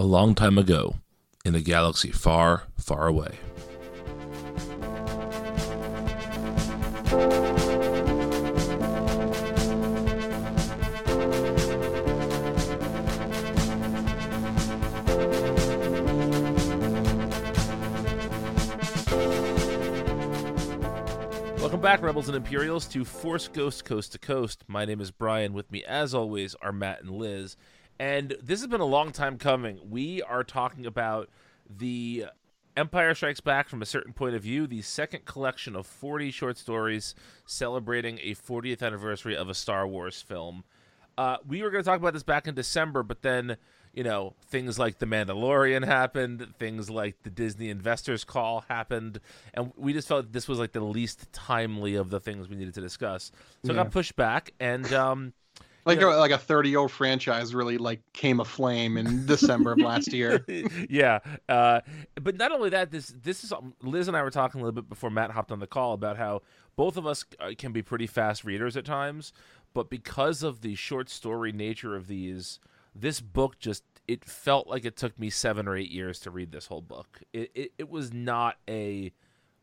a long time ago in a galaxy far, far away. Welcome back, Rebels and Imperials, to Force Ghost Coast to Coast. My name is Brian. With me, as always, are Matt and Liz. And this has been a long time coming. We are talking about the Empire Strikes Back from a certain point of view, the second collection of 40 short stories celebrating a 40th anniversary of a Star Wars film. Uh, we were going to talk about this back in December, but then, you know, things like The Mandalorian happened, things like the Disney Investors Call happened, and we just felt this was like the least timely of the things we needed to discuss. So Yeah. it got pushed back, and um, Like Yeah. a, like a 30 year old franchise really like came aflame in December of last year. yeah, uh, but not only that, this this is Liz and I were talking a little bit before Matt hopped on the call about how both of us uh, can be pretty fast readers at times, but because of the short story nature of these, this book just it felt like it took me seven or eight years to read this whole book. It it, it was not a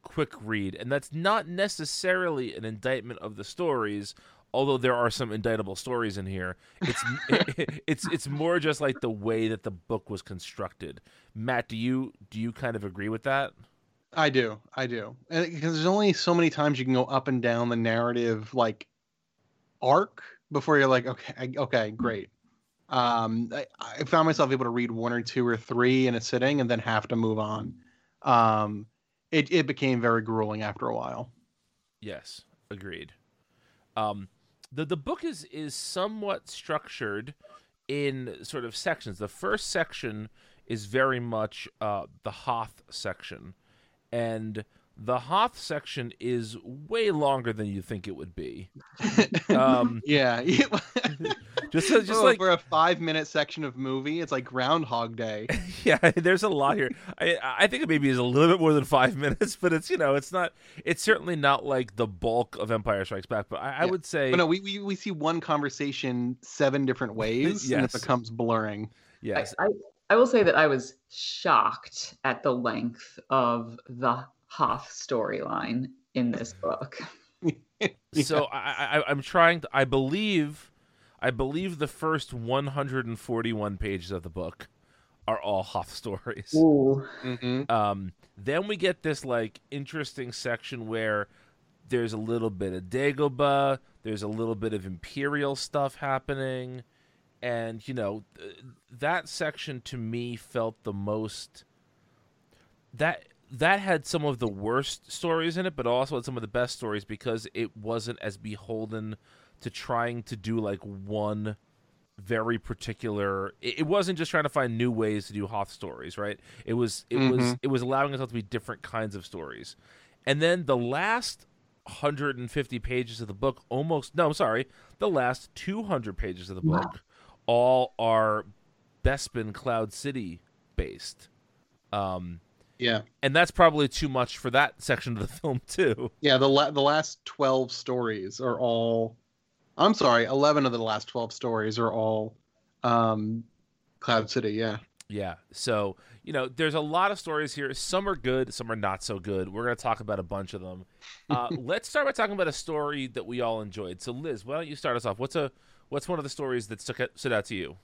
quick read, and that's not necessarily an indictment of the stories. Although there are some indictable stories in here, it's it's it's more just like the way that the book was constructed. Matt, do you do you kind of agree with that? I do. I do. Because there's only so many times you can go up and down the narrative like arc before you're like, okay, okay, great. Um, I, I found myself able to read one or two or three in a sitting and then have to move on. Um, it, it became very grueling after a while. Yes, agreed. Um, the the book is is somewhat structured in sort of sections. The first section is very much uh, the Hoth section, and the Hoth section is way longer than you think it would be. Um, Yeah. just uh, just Oh, like for a five minute section of movie, it's like Groundhog Day. yeah, there's a lot here. I I think it maybe is a little bit more than five minutes, but it's you know it's not it's certainly not like the bulk of Empire Strikes Back. But I, I would say But no, we, we we see one conversation seven different ways, and it becomes blurring. yes, I, I, I will say that I was shocked at the length of the Hoth storyline in this book. So I, I I'm trying to I believe I believe the first 141 pages of the book are all Hoth stories. Ooh. hmm Um, then we get this like interesting section where there's a little bit of Dagobah, there's a little bit of Imperial stuff happening, and you know th- that section to me felt the most that that had some of the worst stories in it, but also had some of the best stories because it wasn't as beholden to trying to do like one very particular it, it wasn't just trying to find new ways to do Hoth stories, right? It was it was Mhm. it was allowing itself to be different kinds of stories. And then the last 150 pages of the book almost no, I'm sorry, the last 200 pages of the Wow. book all are Bespin Cloud City based. Um Yeah, and that's probably too much for that section of the film too. yeah. The la- the last twelve stories are all. I'm sorry, eleven of the last twelve stories are all, um, Cloud City. Yeah. Yeah. So, you know, there's a lot of stories here. Some are good, some are not so good. We're going to talk about a bunch of them. Uh, let's start by talking about a story that we all enjoyed. So, Liz, why don't you start us off? What's a what's one of the stories that stuck out, stood out to you?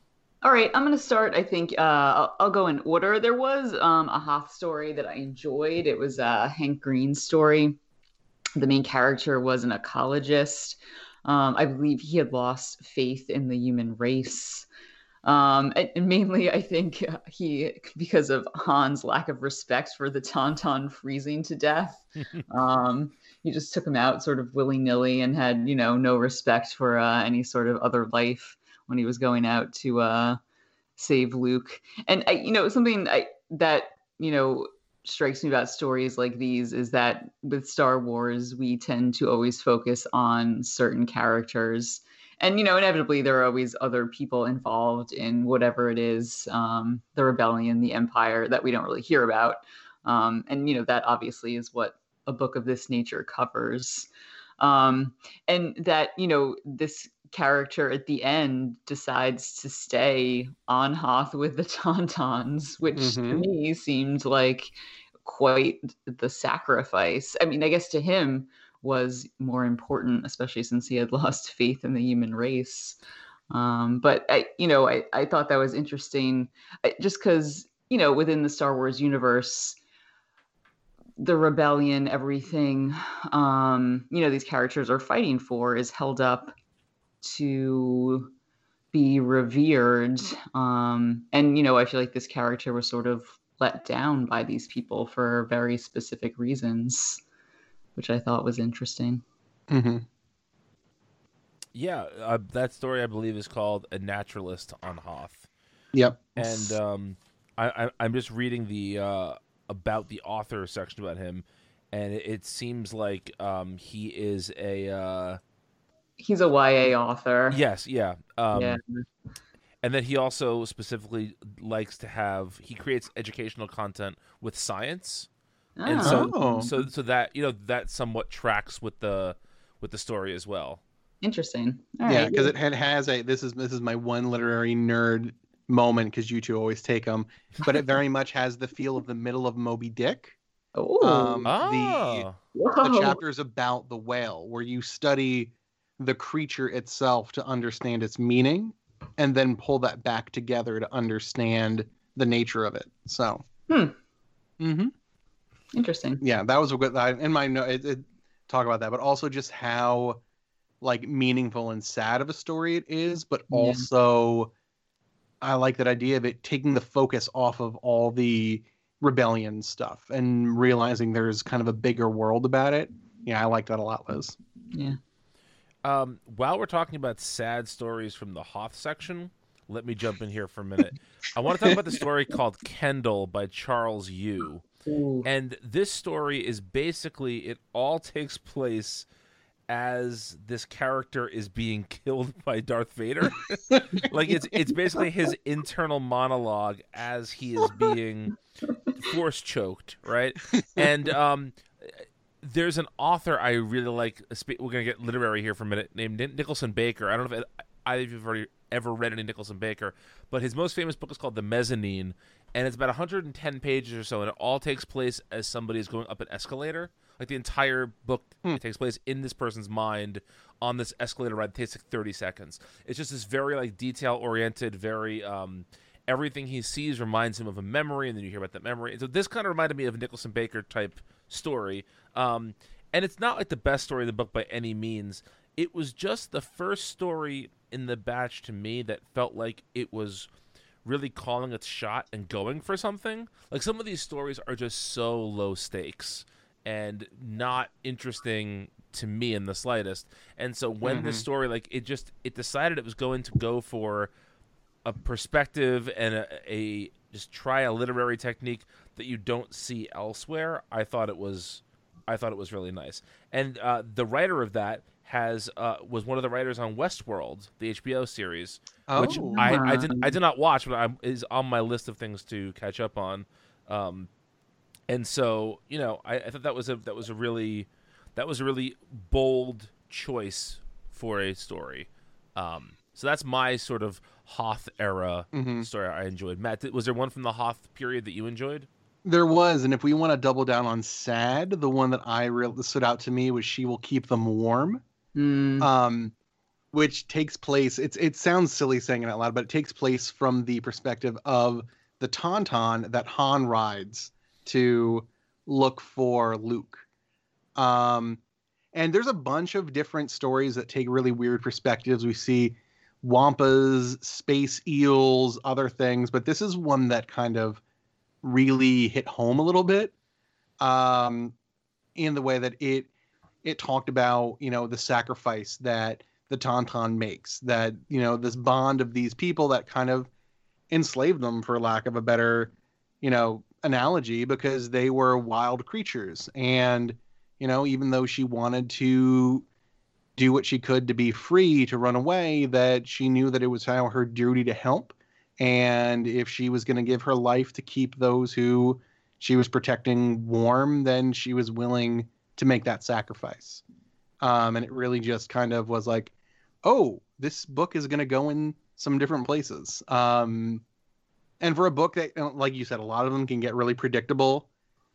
All right, I'm going to start. I think uh, I'll, I'll go in order. There was um, a Hoth story that I enjoyed. It was a Hank Green story. The main character was an ecologist. Um, I believe he had lost faith in the human race. Um, and, and mainly, I think he, because of Han's lack of respect for the Tauntaun freezing to death, um, he just took him out sort of willy nilly and had, you know, no respect for uh, any sort of other life when he was going out to uh, save Luke. And I, you know, something I, that you know strikes me about stories like these is that with Star Wars, we tend to always focus on certain characters. And you know, inevitably, there are always other people involved in whatever it is, um, the rebellion, the empire that we don't really hear about. Um, and you know, that obviously is what a book of this nature covers. Um, and that you know, this character at the end decides to stay on Hoth with the Tauntauns, which to Mhm. me seemed like quite the sacrifice. I mean, I guess to him was more important, especially since he had lost faith in the human race. Um, but I, you know, I, I thought that was interesting, I- just because you know, within the Star Wars universe, the rebellion, everything, um, you know, these characters are fighting for is held up to be revered. Um, and, you know, I feel like this character was sort of let down by these people for very specific reasons, which I thought was interesting. hmm Yeah, uh, that story I believe is called "A Naturalist on Hoth," Yep. and um, I, I, I'm just reading the uh, about the author section about him, and it, it seems like um, he is a uh, He's a YA author. yes, yeah, um, yeah. and then he also specifically likes to have he creates educational content with science, and so Oh. so so that you know that somewhat tracks with the with the story as well. interesting. All yeah, right. because it has a this is this is my one literary nerd moment because you two always take them, but it very much has the feel of the middle of Moby Dick. Oh, um, Oh, The whoa. chapters about the whale, where you study the creature itself to understand its meaning, and then pull that back together to understand the nature of it. So, Hmm. hmm interesting. yeah, that was a good. I, in my note, it, it, talk about that, but also just how like meaningful and sad of a story it is, but Yeah. also I like that idea of it taking the focus off of all the rebellion stuff and realizing there's kind of a bigger world about it. Yeah, I like that a lot, Liz. Yeah. Um, while we're talking about sad stories from the Hoth section, let me jump in here for a minute. I want to talk about the story called Kendal by Charles Yu. Ooh. And this story is basically it all takes place as this character is being killed by Darth Vader. like it's it's basically his internal monologue as he is being force choked, right? And um there's an author I really like. We're gonna get literary here for a minute. Named Nicholson Baker. I don't know if either of you have already ever read any Nicholson Baker, but his most famous book is called The Mezzanine, and it's about 110 pages or so, and it all takes place as somebody is going up an escalator. Like the entire book Hmm. takes place in this person's mind on this escalator ride. It takes like 30 seconds. It's just this very like detail oriented, very um, everything he sees reminds him of a memory, and then you hear about that memory. And so this kind of reminded me of a Nicholson Baker type story. Um, and it's not like the best story in the book by any means. It was just the first story in the batch to me that felt like it was really calling its shot and going for something. Like some of these stories are just so low stakes and not interesting to me in the slightest. And so when this Mhm. story like it just it decided it was going to go for a perspective and a, a just try a literary technique that you don't see elsewhere. I thought it was I thought it was really nice. And uh, the writer of that has uh, was one of the writers on Westworld, the HBO series, which Oh. I, I did I did not watch, but I, is on my list of things to catch up on. Um, and so you know, I, I thought that was a that was a really that was a really bold choice for a story. Um, so that's my sort of Hoth era Mhm. story I enjoyed. Matt, was there one from the Hoth period that you enjoyed? There was, and if we want to double down on sad, the one that I really stood out to me was "She Will Keep Them Warm." Mm, um, which takes place. It's it sounds silly saying it out loud, but it takes place from the perspective of the tauntaun that Han rides to look for Luke. Um, and there's a bunch of different stories that take really weird perspectives. We see wampas, space eels, other things, but this is one that kind of really hit home a little bit um, in the way that it it talked about you know the sacrifice that the tauntaun makes that you know this bond of these people that kind of enslaved them for lack of a better you know analogy because they were wild creatures. And you know even though she wanted to do what she could to be free to run away that she knew that it was how her duty to help and if she was going to give her life to keep those who she was protecting warm then she was willing to make that sacrifice um, and it really just kind of was like oh this book is going to go in some different places. Um, and for a book that, like you said, a lot of them can get really predictable.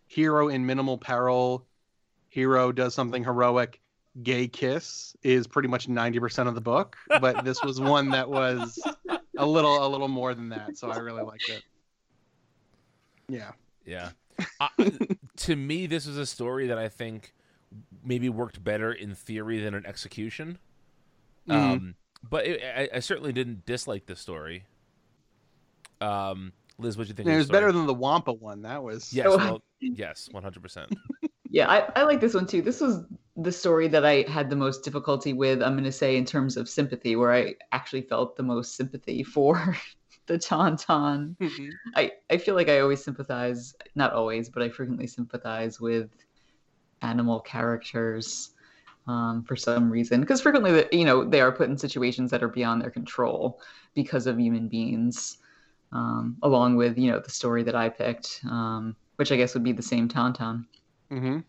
Hero in minimal peril, hero does something heroic, gay kiss is pretty much 90% of the book, but this was one that was a little a little more than that, so I really liked it. Yeah. Yeah. uh, to me, this was a story that I think maybe worked better in theory than in execution. Mhm. Um, but it, I, I certainly didn't dislike the story. Um, Liz, what do you think? it of the was story? better than the Wampa one. That was Yes, Oh. well, yes, one hundred percent. Yeah, I, I like this one too. This was the story that I had the most difficulty with, I'm going to say, in terms of sympathy, where I actually felt the most sympathy for the Tauntaun. Mhm. I, I feel like I always sympathize, not always, but I frequently sympathize with animal characters um, for some reason. Because frequently, you know, they are put in situations that are beyond their control because of human beings, um, along with, you know, the story that I picked, um, which I guess would be the same Tauntaun. Mhm.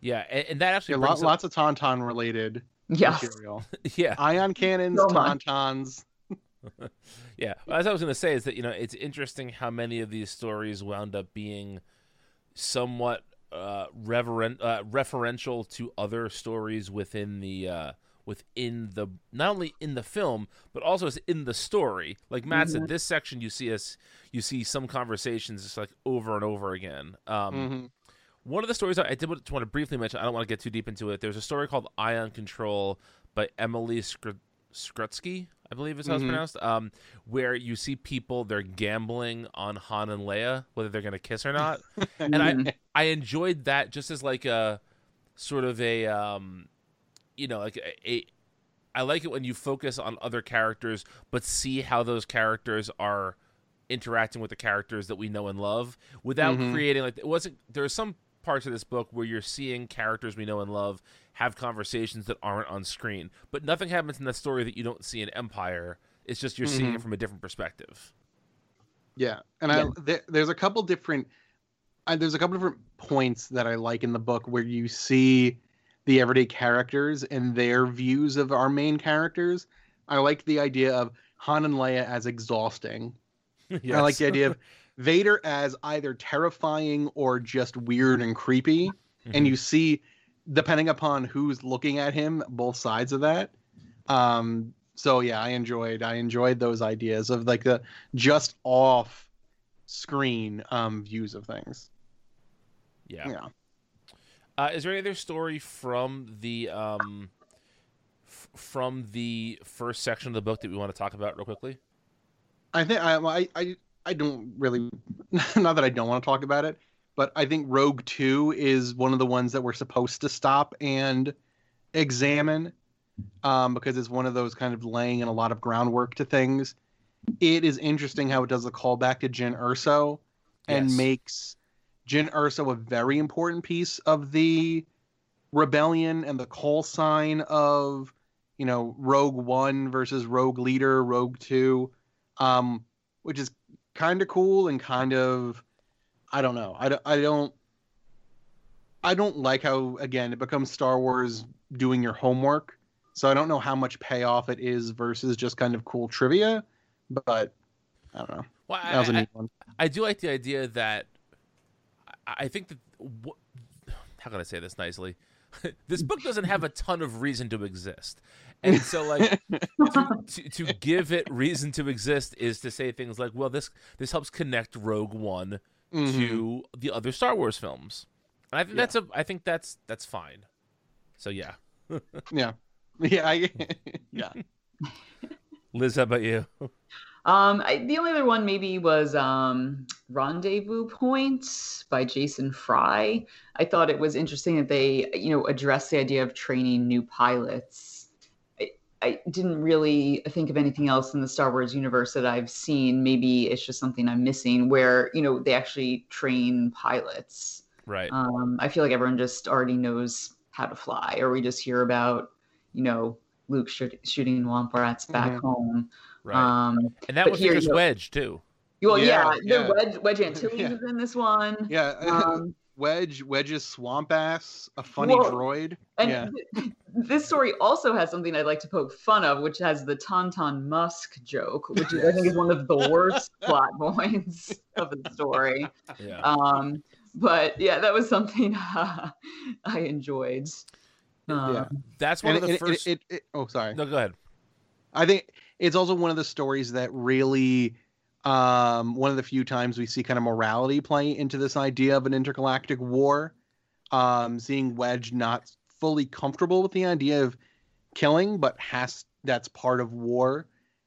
Yeah, and, and that actually Yeah, lo- up, lots of Tauntaun related Yes. material. yeah, Ion cannons, So much. Tauntauns. yeah. As I was going to say is that you know it's interesting how many of these stories wound up being somewhat uh, reverent, uh, referential to other stories within the uh, within the not only in the film but also as in the story. Like Matt said, this section you see us you see some conversations just like over and over again. Um, Mhm. One of the stories I I did want to, briefly mention, I don't want to get too deep into it. There's a story called Ion Control by Emily Skr- Skrutskie, I believe is how Mhm. it's pronounced, um, where you see people, they're gambling on Han and Leia, whether they're going to kiss or not. and I. I enjoyed that just as like a sort of a, um, you know, like a, a I like it when you focus on other characters, but see how those characters are interacting with the characters that we know and love without Mhm. creating like it wasn't there are some parts of this book where you're seeing characters we know and love have conversations that aren't on screen but nothing happens in that story that you don't see in empire it's just you're seeing it Mhm. from a different perspective Yeah, and Yeah. I there, there's a couple different I, there's a couple different points that I like in the book where you see the everyday characters and their views of our main characters. I like the idea of Han and Leia as exhausting. I like the idea of Vader as either terrifying or just weird and creepy. Mhm. And you see, depending upon who's looking at him, both sides of that. Um, so yeah, I enjoyed I enjoyed those ideas of like the just off screen um views of things. yeah Yeah. Uh, is there any other story from the um, f- from the first section of the book that we want to talk about real quickly? I think I I I, don't really not that I don't want to talk about it, but I think Rogue 2 is one of the ones that we're supposed to stop and examine um, because it's one of those kind of laying in a lot of groundwork to things. It is interesting how it does a callback to Jyn Erso and Yes. makes Jyn Erso a very important piece of the rebellion and the call sign of, you know, Rogue One versus Rogue Leader, Rogue Two, um, which is kind of cool and kind of, I don't know, I don't, I don't, I don't like how again it becomes Star Wars doing your homework. So I don't know how much payoff it is versus just kind of cool trivia, but I don't know. Well, That was a I, I, neat one. I do like the idea that I, I think that how can I say this nicely? this book doesn't have a ton of reason to exist, and so like to, to, to give it reason to exist is to say things like, well, this this helps connect Rogue One Mhm. to the other Star Wars films, and I think Yeah. that's a I think that's that's fine. So yeah, Yeah, yeah, I, yeah. Liz, how about you? Um, I, the only other one maybe was um, Rendezvous Point by Jason Fry. I thought it was interesting that they, you know, addressed the idea of training new pilots. I, I didn't really think of anything else in the Star Wars universe that I've seen. Maybe it's just something I'm missing where, you know, they actually train pilots. Right. Um, I feel like everyone just already knows how to fly, or we just hear about, you know, Luke shoot, shooting Womp rats back Mhm. home. right. Um, and that was here just you go. Wedge too. well, Yeah, yeah, yeah. the Wedge, Wedge Antilles Yeah. is in this one. Yeah, Um, Wedge, Wedge's swamp ass, a funny Whoa. droid. And yeah. th- this story also has something I'd like to poke fun of, which has the Tauntaun Musk joke, which is, I think is one of the worst plot points of the story. Yeah. Um, but yeah, that was something uh, I enjoyed. Um, Yeah. That's one And of the it- it- first. it- it- oh, sorry. No, go ahead. I think it's also one of the stories that really um one of the few times we see kind of morality play into this idea of an intergalactic war. Um seeing Wedge not fully comfortable with the idea of killing, but has that's part of war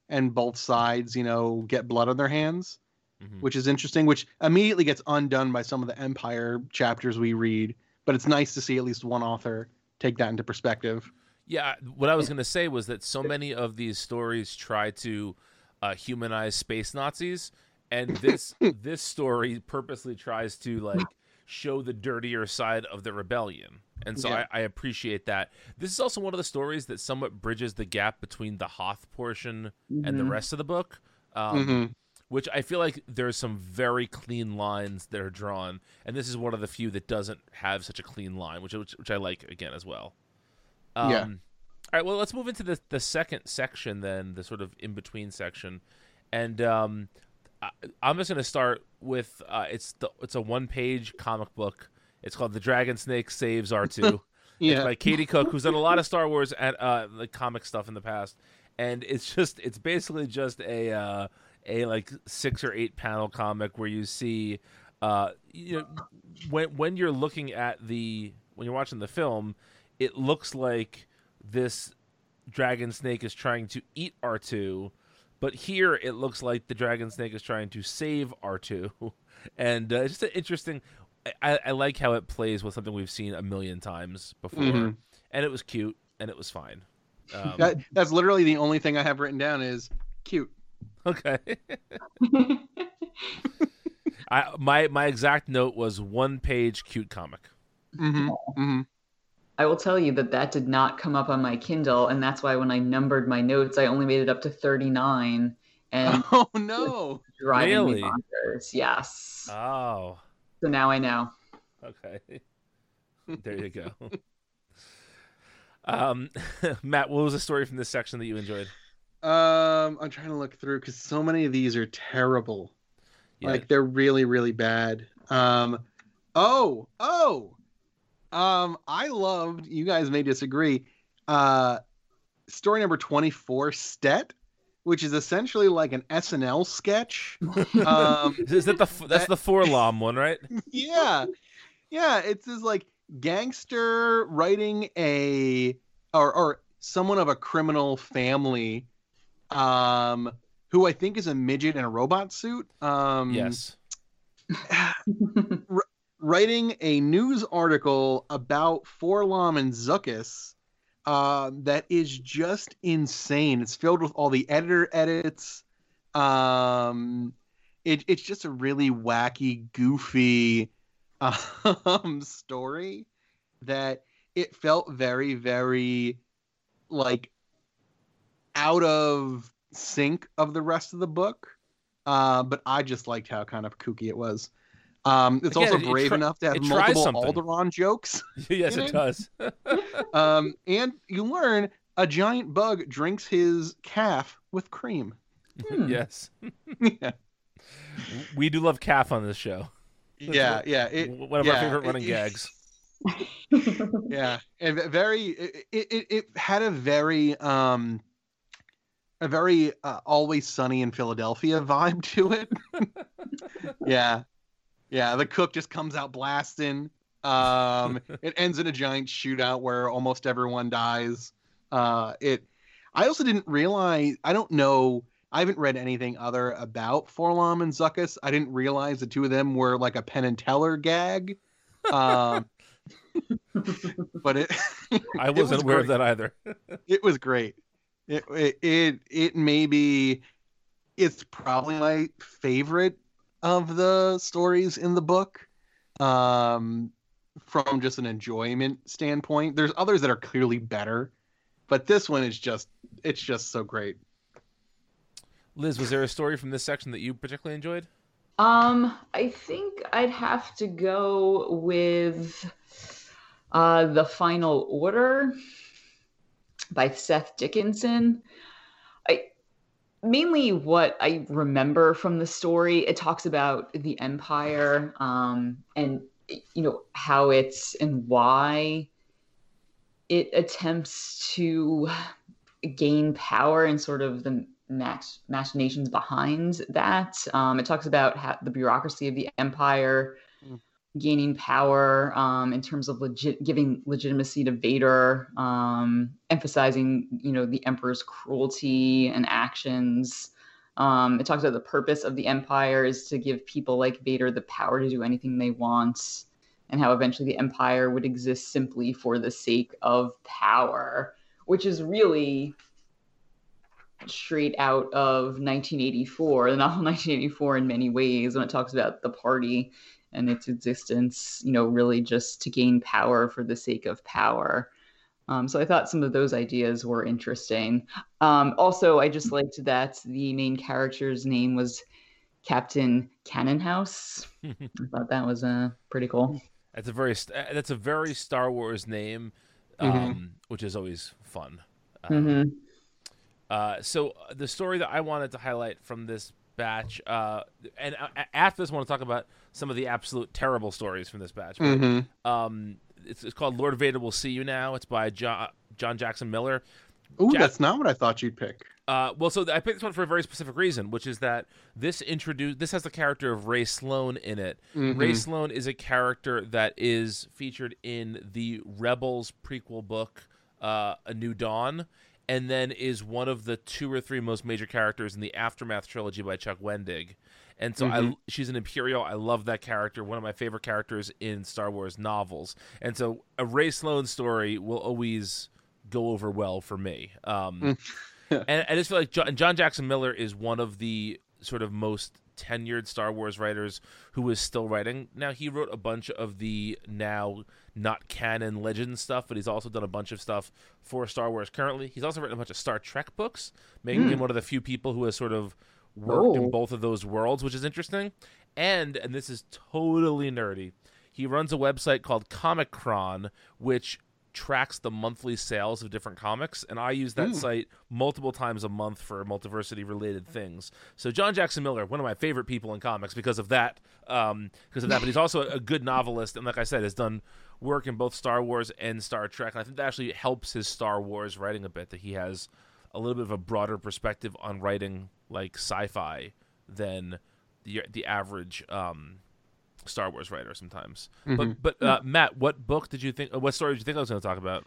and both sides, you know, get blood on their hands, Mhm. which is interesting, which immediately gets undone by some of the Empire chapters we read. But it's nice to see at least one author take that into perspective. Yeah, what I was going to say was that so many of these stories try to uh, humanize space Nazis, and this this story purposely tries to like show the dirtier side of the rebellion, and so Yeah. I, I appreciate that. This is also one of the stories that somewhat bridges the gap between the Hoth portion and the Mhm. rest of the book. Um, Mhm. which I feel like there's some very clean lines that are drawn, and this is one of the few that doesn't have such a clean line, which which, which I like again as well. Um, Yeah. All right, well, let's move into the the second section then, the sort of in between section, and um, I, I'm just gonna start with uh, it's the it's a one page comic book. It's called The Dragon Snake Saves R two. It's Yeah. by Katie Cook, who's done a lot of Star Wars and uh, like comic stuff in the past, and it's just it's basically just a uh, a like six or eight panel comic where you see, uh, you know, when when you're looking at the when you're watching the film, it looks like this dragon snake is trying to eat R two, but here it looks like the dragon snake is trying to save R two, and uh, it's just an interesting. I, I like how it plays with something we've seen a million times before, Mhm. and it was cute and it was fine. Um, That, that's literally the only thing I have written down is cute. okay. I, my my exact note was one page cute comic. Mm-hmm. Mm-hmm. I will tell you that that did not come up on my Kindle, and that's why when I numbered my notes, I only made it up to 39 and Oh no! driving Really? me bonkers. Yes. Oh, so now I know. okay. there you go. Um, Matt, what was the story from this section that you enjoyed? Um, I'm trying to look through because so many of these are terrible. Yeah. Like they're really, really bad. Um, oh, oh, um, I loved. You guys may disagree. Uh, story number 24, Stet, which is essentially like an SNL sketch. Um, Is that the that's the 4-LOM one, right? yeah yeah it's this like gangster writing a or or someone of a criminal family um who i think is a midget in a robot suit um yes. writing a news article about 4-LOM and Zuckuss um that is just insane. It's filled with all the editor edits. Um it, it's just a really wacky goofy um story that it felt very very like out of sync of the rest of the book. Uh, but i just liked how kind of kooky it was um, it's Again, also it- it brave enough to have multiple something. Alderaan jokes yes, You it does. um, and you learn a giant bug drinks his caf with cream Hmm. yes. yeah We do love caf on this show. yeah yeah it, One of yeah, our favorite it- running it- gags. yeah and very it, it, it had a very um a very uh, always sunny in philadelphia vibe to it yeah yeah the cook just comes out blasting. Um it ends in a giant shootout where almost everyone dies. Uh it i also didn't realize i don't know i haven't read anything other about 4-LOM and Zuckuss. I didn't realize the two of them were like a penn and teller gag. Um but it I wasn't was aware great. of that either. it was great. It it it, it may be it's probably my favorite of the stories in the book um from just an enjoyment standpoint there's others that are clearly better but this one is just it's just so great Liz, was there a story from this section that you particularly enjoyed? Um, I think I'd have to go with uh, The Final Order by Seth Dickinson. Mainly what I remember from the story, it talks about the Empire um, and you know how it's and why it attempts to gain power and sort of the mach- machinations behind that. Um, it talks about how the bureaucracy of the empire. Gaining power um, in terms of legit giving legitimacy to Vader, um, emphasizing you know the emperor's cruelty and actions. Um, it talks about the purpose of the empire is to give people like Vader the power to do anything they want, and how eventually the empire would exist simply for the sake of power, which is really straight out of 1984, the novel 1984 in many ways, when it talks about the party and its existence, you know, really just to gain power for the sake of power. Um, so I thought some of those ideas were interesting. Um, also, I just liked that the main character's name was Captain Cannonhouse. I thought that was uh, pretty cool. That's a very that's a very Star Wars name, um, mm-hmm. which is always fun. Um, mm-hmm. Uh, so uh, the story that I wanted to highlight from this batch, uh, and uh, after this, I want to talk about some of the absolute terrible stories from this batch. Mm-hmm. Um, it's, it's, called Lord Vader Will See You Now. It's by John, John Jackson Miller. Oh, that's not what I thought you'd pick. Uh, well, so I picked this one for a very specific reason, which is that this introduced this has the character of Rae Sloane in it. Mm-hmm. Rae Sloane is a character that is featured in the Rebels prequel book, uh, A New Dawn, and then is one of the two or three most major characters in the Aftermath trilogy by Chuck Wendig. And so mm-hmm. I, she's an Imperial. I love that character. One of my favorite characters in Star Wars novels. And so a Rae Sloane story will always go over well for me. Um, mm. and I just feel like John, John Jackson Miller is one of the sort of most tenured Star Wars writers who is still writing. Now he wrote a bunch of the now not canon legend stuff, but he's also done a bunch of stuff for Star Wars currently. He's also written a bunch of Star Trek books, making mm. him one of the few people who has sort of worked oh. in both of those worlds, which is interesting. And and this is totally nerdy. He runs a website called Comichron, which tracks the monthly sales of different comics, and I use that mm. site multiple times a month for multiversity related things. So John Jackson Miller, one of my favorite people in comics because of that, um, because of that. But he's also a good novelist, and like I said, has done work in both Star Wars and Star Trek. And I think that actually helps his Star Wars writing a bit. That he has a little bit of a broader perspective on writing like sci-fi than the the average um, Star Wars writer sometimes. Mm-hmm. But but uh, Matt, what book did you think? What story did you think I was going to talk about?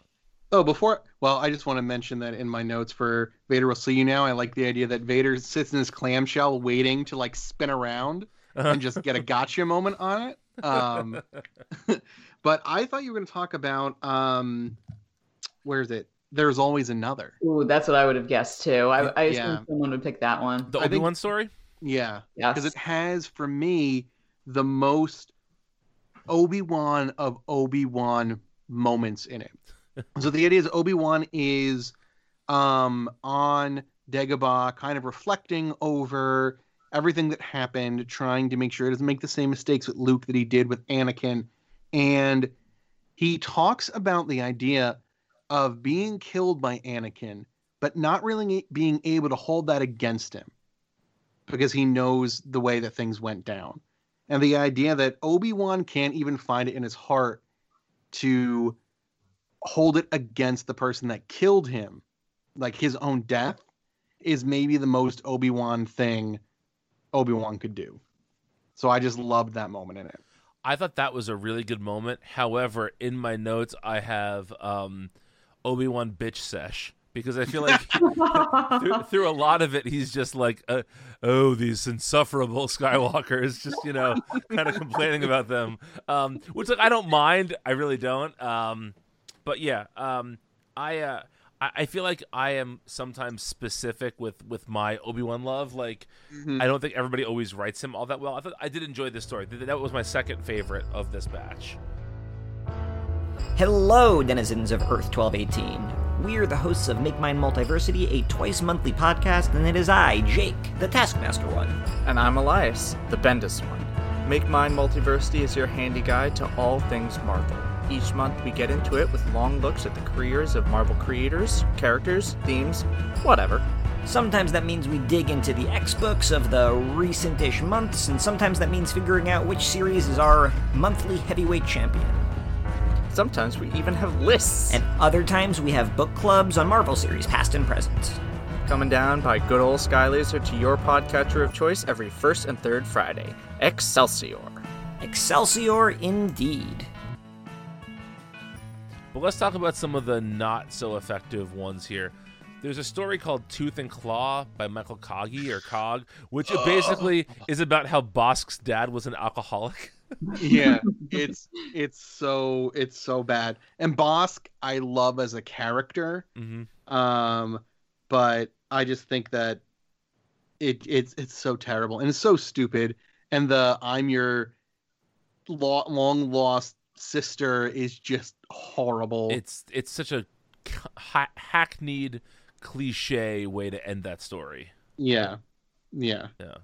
Oh, before well, I just want to mention that in my notes for Vader will see you now. I like the idea that Vader sits in his clamshell waiting to like spin around uh-huh. and just get a gotcha moment on it. Um, but I thought you were going to talk about um, where is it? There's always another. Ooh, that's what I would have guessed too. I, I yeah. someone would pick that one. The Obi Wan story. Yeah, because yes. it has for me the most Obi Wan of Obi Wan moments in it. so the idea is Obi Wan is um, on Dagobah, kind of reflecting over everything that happened, trying to make sure he doesn't make the same mistakes with Luke that he did with Anakin. And he talks about the idea of being killed by Anakin, but not really being able to hold that against him because he knows the way that things went down and the idea that Obi-Wan can't even find it in his heart to hold it against the person that killed him, like his own death, is maybe the most Obi-Wan thing Obi-Wan could do. So I just loved that moment in it. I thought that was a really good moment. However, in my notes I have um, Obi-Wan bitch sesh because I feel like through, through, a lot of it, he's just like, uh, oh, these insufferable Skywalkers, just you know, kind of complaining about them. Um, which like I don't mind, I really don't. Um, but yeah, um, I, uh, I, I feel like I am sometimes specific with with my Obi Wan love. Like, mm-hmm. I don't think everybody always writes him all that well. I thought I did enjoy this story. That was my second favorite of this batch. Hello, denizens of Earth 1218. We're the hosts of Make Mine Multiversity, a twice monthly podcast, and it is I, Jake, the Taskmaster one. And I'm Elias, the Bendis one. Make Mine Multiversity is your handy guide to all things Marvel. Each month we get into it with long looks at the careers of Marvel creators, characters, themes, whatever. Sometimes that means we dig into the X books of the recent ish months, and sometimes that means figuring out which series is our monthly heavyweight champion. Sometimes we even have lists. And other times we have book clubs on Marvel series, past and present. Coming down by good old Sky Laser to your podcatcher of choice every first and third Friday. Excelsior. Excelsior indeed. But let's talk about some of the not so effective ones here. There's a story called Tooth and Claw by Michael Kagi or Cog, which basically is about how Bossk's dad was an alcoholic. yeah, it's it's so it's so bad. And Bossk, I love as a character, hmm um, but I just think that it it's it's so terrible and it's so stupid. And the I'm your lo- long lost sister is just horrible. It's it's such a ha- hackneyed cliche way to end that story. yeah, yeah, Yeah.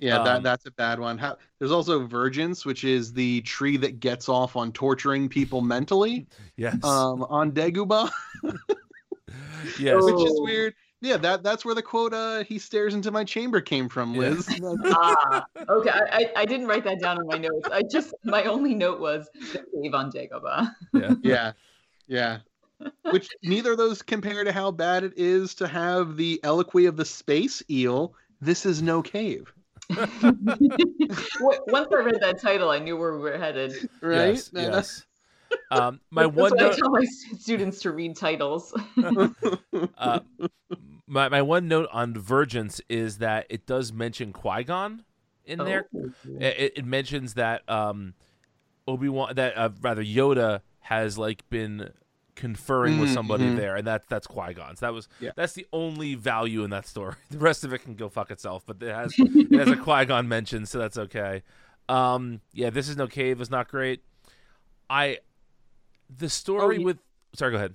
yeah. Um, that that's a bad one. How, there's also Virgins, which is the tree that gets off on torturing people mentally. Yes. Um, on Dagobah. yes. which is weird. Yeah, that that's where the quote uh, "He stares into my chamber" came from, Yeah. Liz. ah, okay. I, I, I didn't write that down in my notes. I just my only note was the cave on Dagobah. Yeah. yeah, yeah. Which neither of those compare to how bad it is to have the eloquy of the space eel. This is no cave, Once I read that title, I knew where we were headed. right? Yes. yes. Um, my That's one what I tell my students to read titles. uh, my my one note on Divergence is that it does mention Qui Gon in there. Oh. It, it mentions that um, Obi Wan, that uh, rather Yoda has like been conferring with Mm, somebody mhm. there, and that's that's Qui Gon. So that was Yeah. that's the only value in that story. The rest of it can go fuck itself, but it has it has a Qui Gon mention, so that's okay. Um, yeah, this is no cave is not great. I the story yeah. with sorry, go ahead.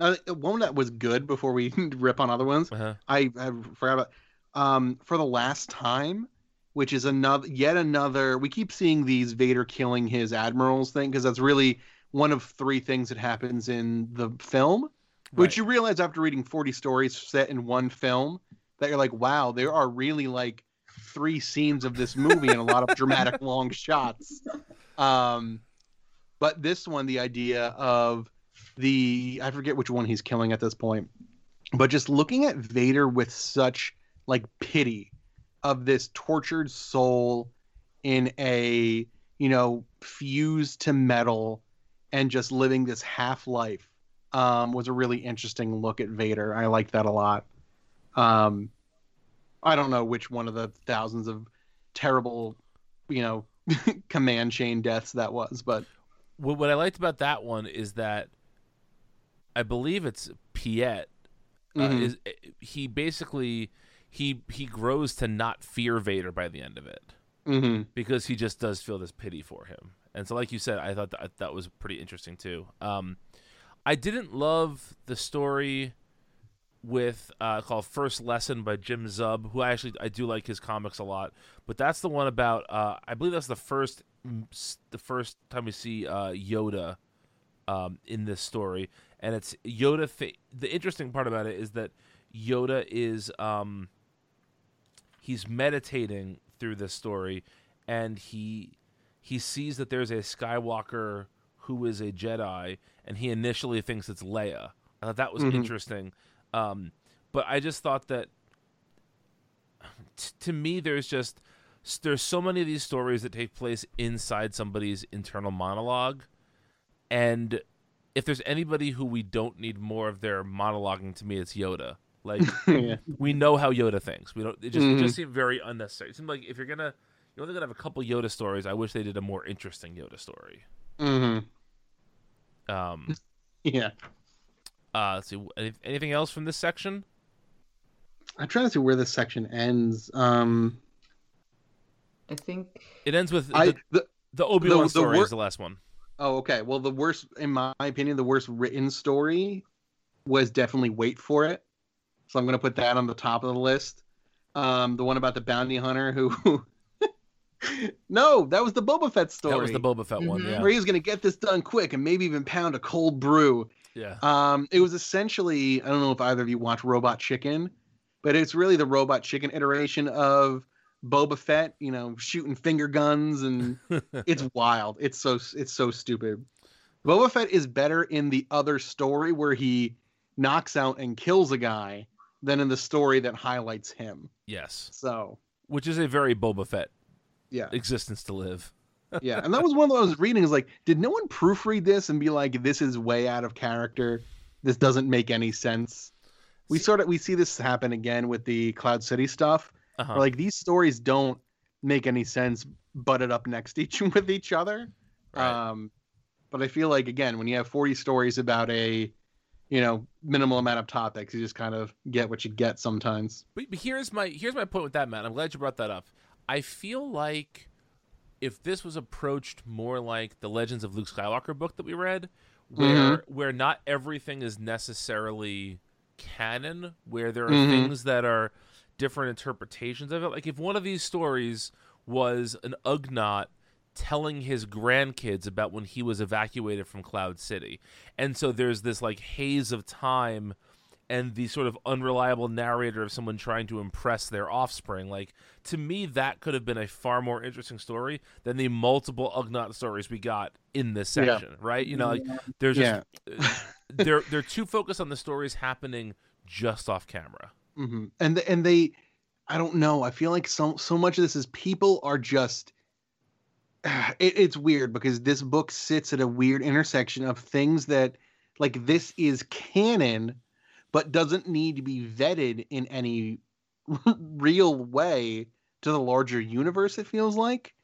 Uh, one that was good before we rip on other ones. Uh-huh. I, I forgot about um for the last time, which is another yet another. We keep seeing these Vader killing his admirals thing because that's really one of three things that happens in the film. Which you realize after reading 40 stories set in one film that you're like, wow, there are really like three scenes of this movie and a lot of dramatic long shots. Um, but this one, the idea of the I forget which one he's killing at this point, but just looking at Vader with such like pity of this tortured soul in a you know fused to metal and just living this half life um, was a really interesting look at Vader. I like that a lot. Um, I don't know which one of the thousands of terrible, you know, command chain deaths that was, but what I liked about that one is that I believe it's Piett. Uh, Mhm. is he basically he he grows to not fear Vader by the end of it hmm because he just does feel this pity for him. And so, like you said, I thought that that was pretty interesting too. Um, I didn't love the story with uh, called First Lesson by Jim Zub, who I actually I do like his comics a lot. But that's the one about uh, I believe that's the first the first time we see uh, Yoda um, in this story, and it's Yoda. Fa- the interesting part about it is that Yoda is um, he's meditating through this story, and he he sees that there's a Skywalker who is a Jedi, and he initially thinks it's Leia. I thought that was Mhm. interesting, um, but I just thought that t- to me, there's just there's so many of these stories that take place inside somebody's internal monologue, and if there's anybody who we don't need more of their monologuing, to me, it's Yoda. Like yeah. we know how Yoda thinks. We don't. It just it Mhm. just seemed very unnecessary. It seemed like if you're gonna you're only gonna have a couple Yoda stories, I wish they did a more interesting Yoda story. hmm Um, Yeah. uh, let's see. any- Anything else from this section? I'm trying to see where this section ends. Um, I think It ends with I the, the, the Obi Wan the story wor- is the last one. Oh, okay. Well, the worst, in my opinion, the worst written story was definitely Wait for It. So I'm going to put that on the top of the list. Um, the one about the bounty hunter who. no, that was the Boba Fett story. That was the Boba Fett one. Mhm. Yeah. Where he was going to get this done quick and maybe even pound a cold brew. Yeah. Um, it was essentially, I don't know if either of you watch Robot Chicken, but it's really the Robot Chicken iteration of Boba Fett, you know, shooting finger guns and it's wild. It's so it's so stupid. Boba Fett is better in the other story where he knocks out and kills a guy than in the story that highlights him. yes. So Which is a very Boba Fett yeah, existence to live. yeah, and that was one that I was reading. Is like, did no one proofread this and be like, this is way out of character? This doesn't make any sense. We sort of we see this happen again with the Cloud City stuff. Uh-huh. like these stories don't make any sense butted up next to each with each other. Right. Um, but I feel like again, when you have 40 stories about a, you know, minimal amount of topics, you just kind of get what you get sometimes. But, but here's my here's my point with that, Matt. I'm glad you brought that up. I feel like if this was approached more like the Legends of Luke Skywalker book that we read, where where not everything is necessarily canon, where there are Mhm. things that are different interpretations of it. Like if one of these stories was an Ugnaught telling his grandkids about when he was evacuated from Cloud City. And so there's this like haze of time and the sort of unreliable narrator of someone trying to impress their offspring. Like to me, that could have been a far more interesting story than the multiple Ugnaught stories we got in this Yeah. section, right? You know, like there's just Yeah. they're they're too focused on the stories happening just off camera. Hmm And and they, I don't know. I feel like so so much of this is people are just. It, it's weird because this book sits at a weird intersection of things that, like, this is canon, but doesn't need to be vetted in any real way to the larger universe. It feels like,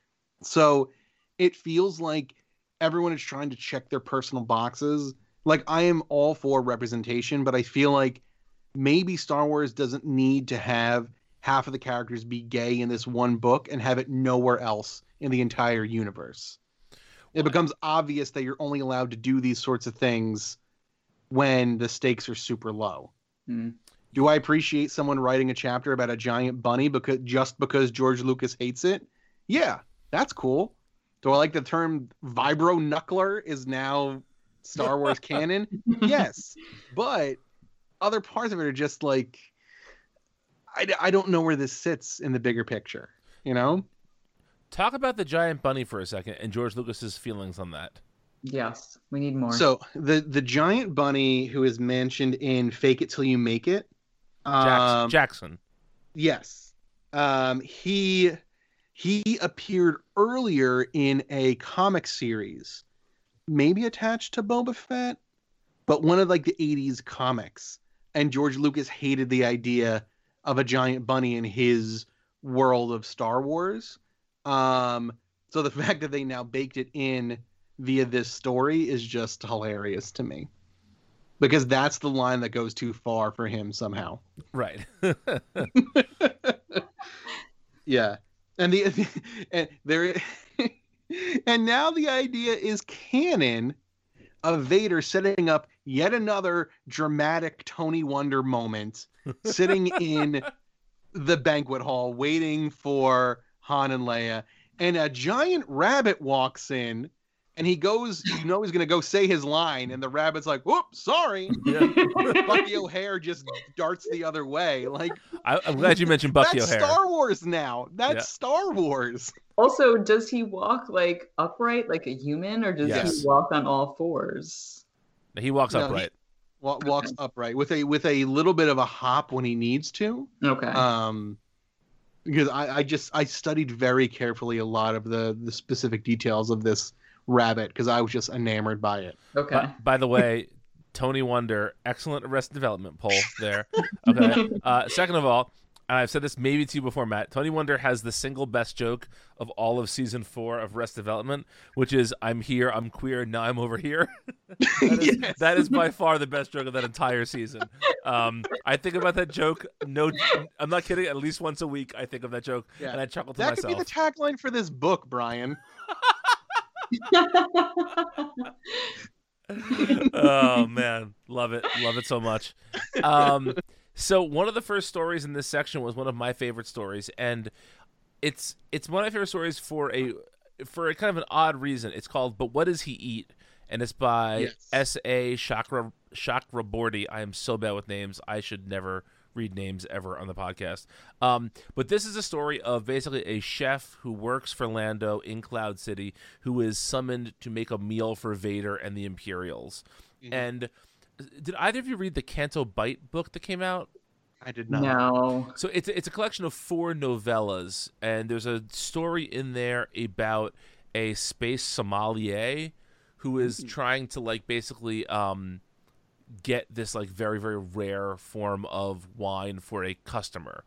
so it feels like everyone is trying to check their personal boxes. Like I am all for representation, but I feel like maybe Star Wars doesn't need to have half of the characters be gay in this one book and have it nowhere else in the entire universe. It becomes obvious that you're only allowed to do these sorts of things when the stakes are super low. Hmm. Do I appreciate someone writing a chapter about a giant bunny because just because George Lucas hates it? Yeah, that's cool. Do I like the term vibro knuckler is now Star Wars canon? yes, but other parts of it are just like I, I don't know where this sits in the bigger picture. You know? Talk about the giant bunny for a second and George Lucas's feelings on that. Yes, we need more. So the the giant bunny who is mentioned in Fake It Till You Make It. Jackson. um, Jackson. Yes. Um, he he appeared earlier in a comic series, maybe attached to Boba Fett, but one of like the 80s comics. And George Lucas hated the idea of a giant bunny in his world of Star Wars. Um, so the fact that they now baked it in via this story is just hilarious to me. Because that's the line that goes too far for him somehow. Right. Yeah, and the and there, and now the idea is canon of Vader setting up yet another dramatic Tony Wonder moment, sitting in the banquet hall waiting for Han and Leia, and a giant rabbit walks in. And he goes, you know, he's gonna go say his line, and the rabbit's like, "Whoops, sorry." yeah. Bucky O'Hare just darts the other way. Like I, I'm glad you mentioned Bucky that's O'Hare. Star Wars now. That's Yeah. Star Wars. also, does he walk like upright like a human, or does Yes. he walk on all fours? He walks No, he- upright. Wa- walks upright with a with a little bit of a hop when he needs to. Okay. Um, because I, I just I studied very carefully a lot of the the specific details of this rabbit because I was just enamored by it. okay. By, by the way, Tony Wonder, excellent Arrested Development poll there. Okay. Uh, second of all, and I've said this maybe to you before, Matt. Tony Wonder has the single best joke of all of season four of Rest Development, which is "I'm here, I'm queer, now I'm over here." that, is, Yes. that is by far the best joke of that entire season. Um, I think about that joke. No, I'm not kidding. At least once a week, I think of that joke, Yeah. and I chuckle to That could be the tagline for this book, Brian. oh man, love it, love it so much. Um, so one of the first stories in this section was one of my favorite stories, and it's it's one of my favorite stories for a for a kind of an odd reason. It's called "But What Does He Eat?" and it's by Yes. S. A. Chakra Chakraborty. I am so bad with names. I should never read names ever on the podcast. Um, but this is a story of basically a chef who works for Lando in Cloud City, who is summoned to make a meal for Vader and the Imperials. Mhm. And did either of you read the Canto Bight book that came out? I did not. no. So it's it's a collection of four novellas, and there's a story in there about a space sommelier who is trying to like basically um, get this like very very rare form of wine for a customer.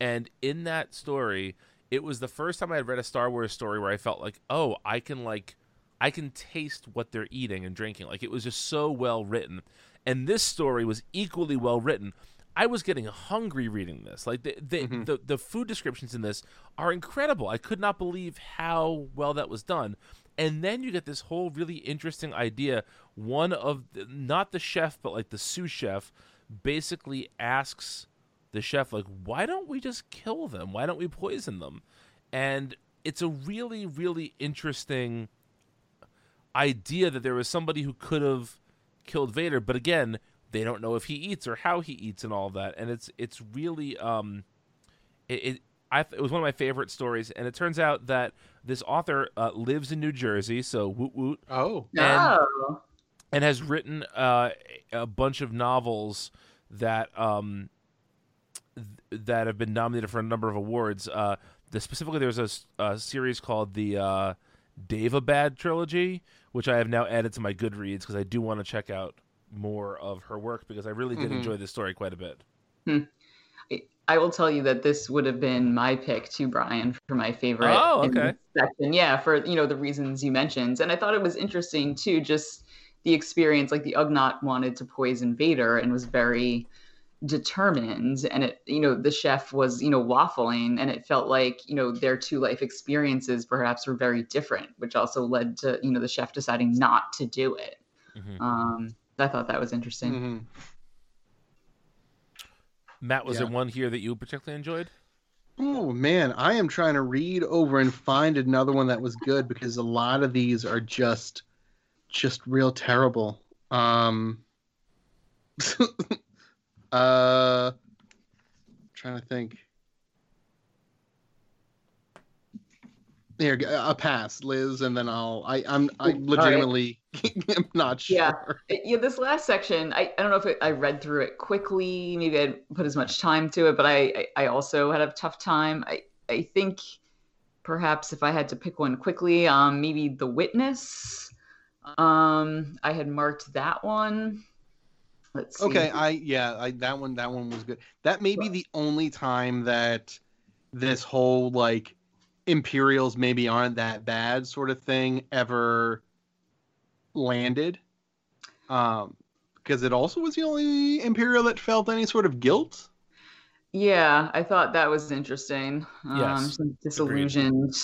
And in that story, it was the first time I had read a Star Wars story where I felt like, oh, I can like I can taste what they're eating and drinking. Like it was just so well written. And this story was equally well written. I was getting hungry reading this. Like the the, Mhm. the the food descriptions in this are incredible. I could not believe how well that was done. And then you get this whole really interesting idea. One of the, not the chef, but like the sous chef, basically asks the chef like, "Why don't we just kill them? Why don't we poison them?" And it's a really really interesting idea that there was somebody who could have killed Vader, but again, they don't know if he eats or how he eats and all that. And it's it's really um, it, it I it was one of my favorite stories, and it turns out that this author uh, lives in New Jersey, so woot woot, Oh, And- Oh. and has written uh, a bunch of novels that um th- that have been nominated for a number of awards. Uh, the specifically there's a series called the uh, Daevabad trilogy, which I have now added to my Goodreads because I do want to check out more of her work because I really did Mhm. enjoy this story quite a bit. I will tell you that this would have been my pick too, Brian, for my favorite. Oh, okay. Section. Yeah, for you know the reasons you mentioned, and I thought it was interesting too, just the experience. Like the Ugnaught wanted to poison Vader and was very determined, and it you know the chef was you know waffling, and it felt like you know their two life experiences perhaps were very different, which also led to you know the chef deciding not to do it. Mhm. Um, I thought that was interesting. Mhm. Matt, was Yeah. there one here that you particularly enjoyed? Oh man, I am trying to read over and find another one that was good because a lot of these are just just real terrible. Um uh trying to think. There, a pass, Liz, and then I'll. I, I'm. I All right. legitimately am not sure. Yeah. Yeah, this last section, I, I don't know if it, I read through it quickly. Maybe I didn't put as much time to it, but I, I, I also had a tough time. I, I think perhaps if I had to pick one quickly, um, maybe The Witness. Um, I had marked that one. Let's see. Okay, I yeah, I that one that one was good. That may be the only time that this whole like Imperials maybe aren't that bad sort of thing ever landed. Um because it also was the only Imperial that felt any sort of guilt. Yeah, I thought that was interesting. Um, Yes, disillusioned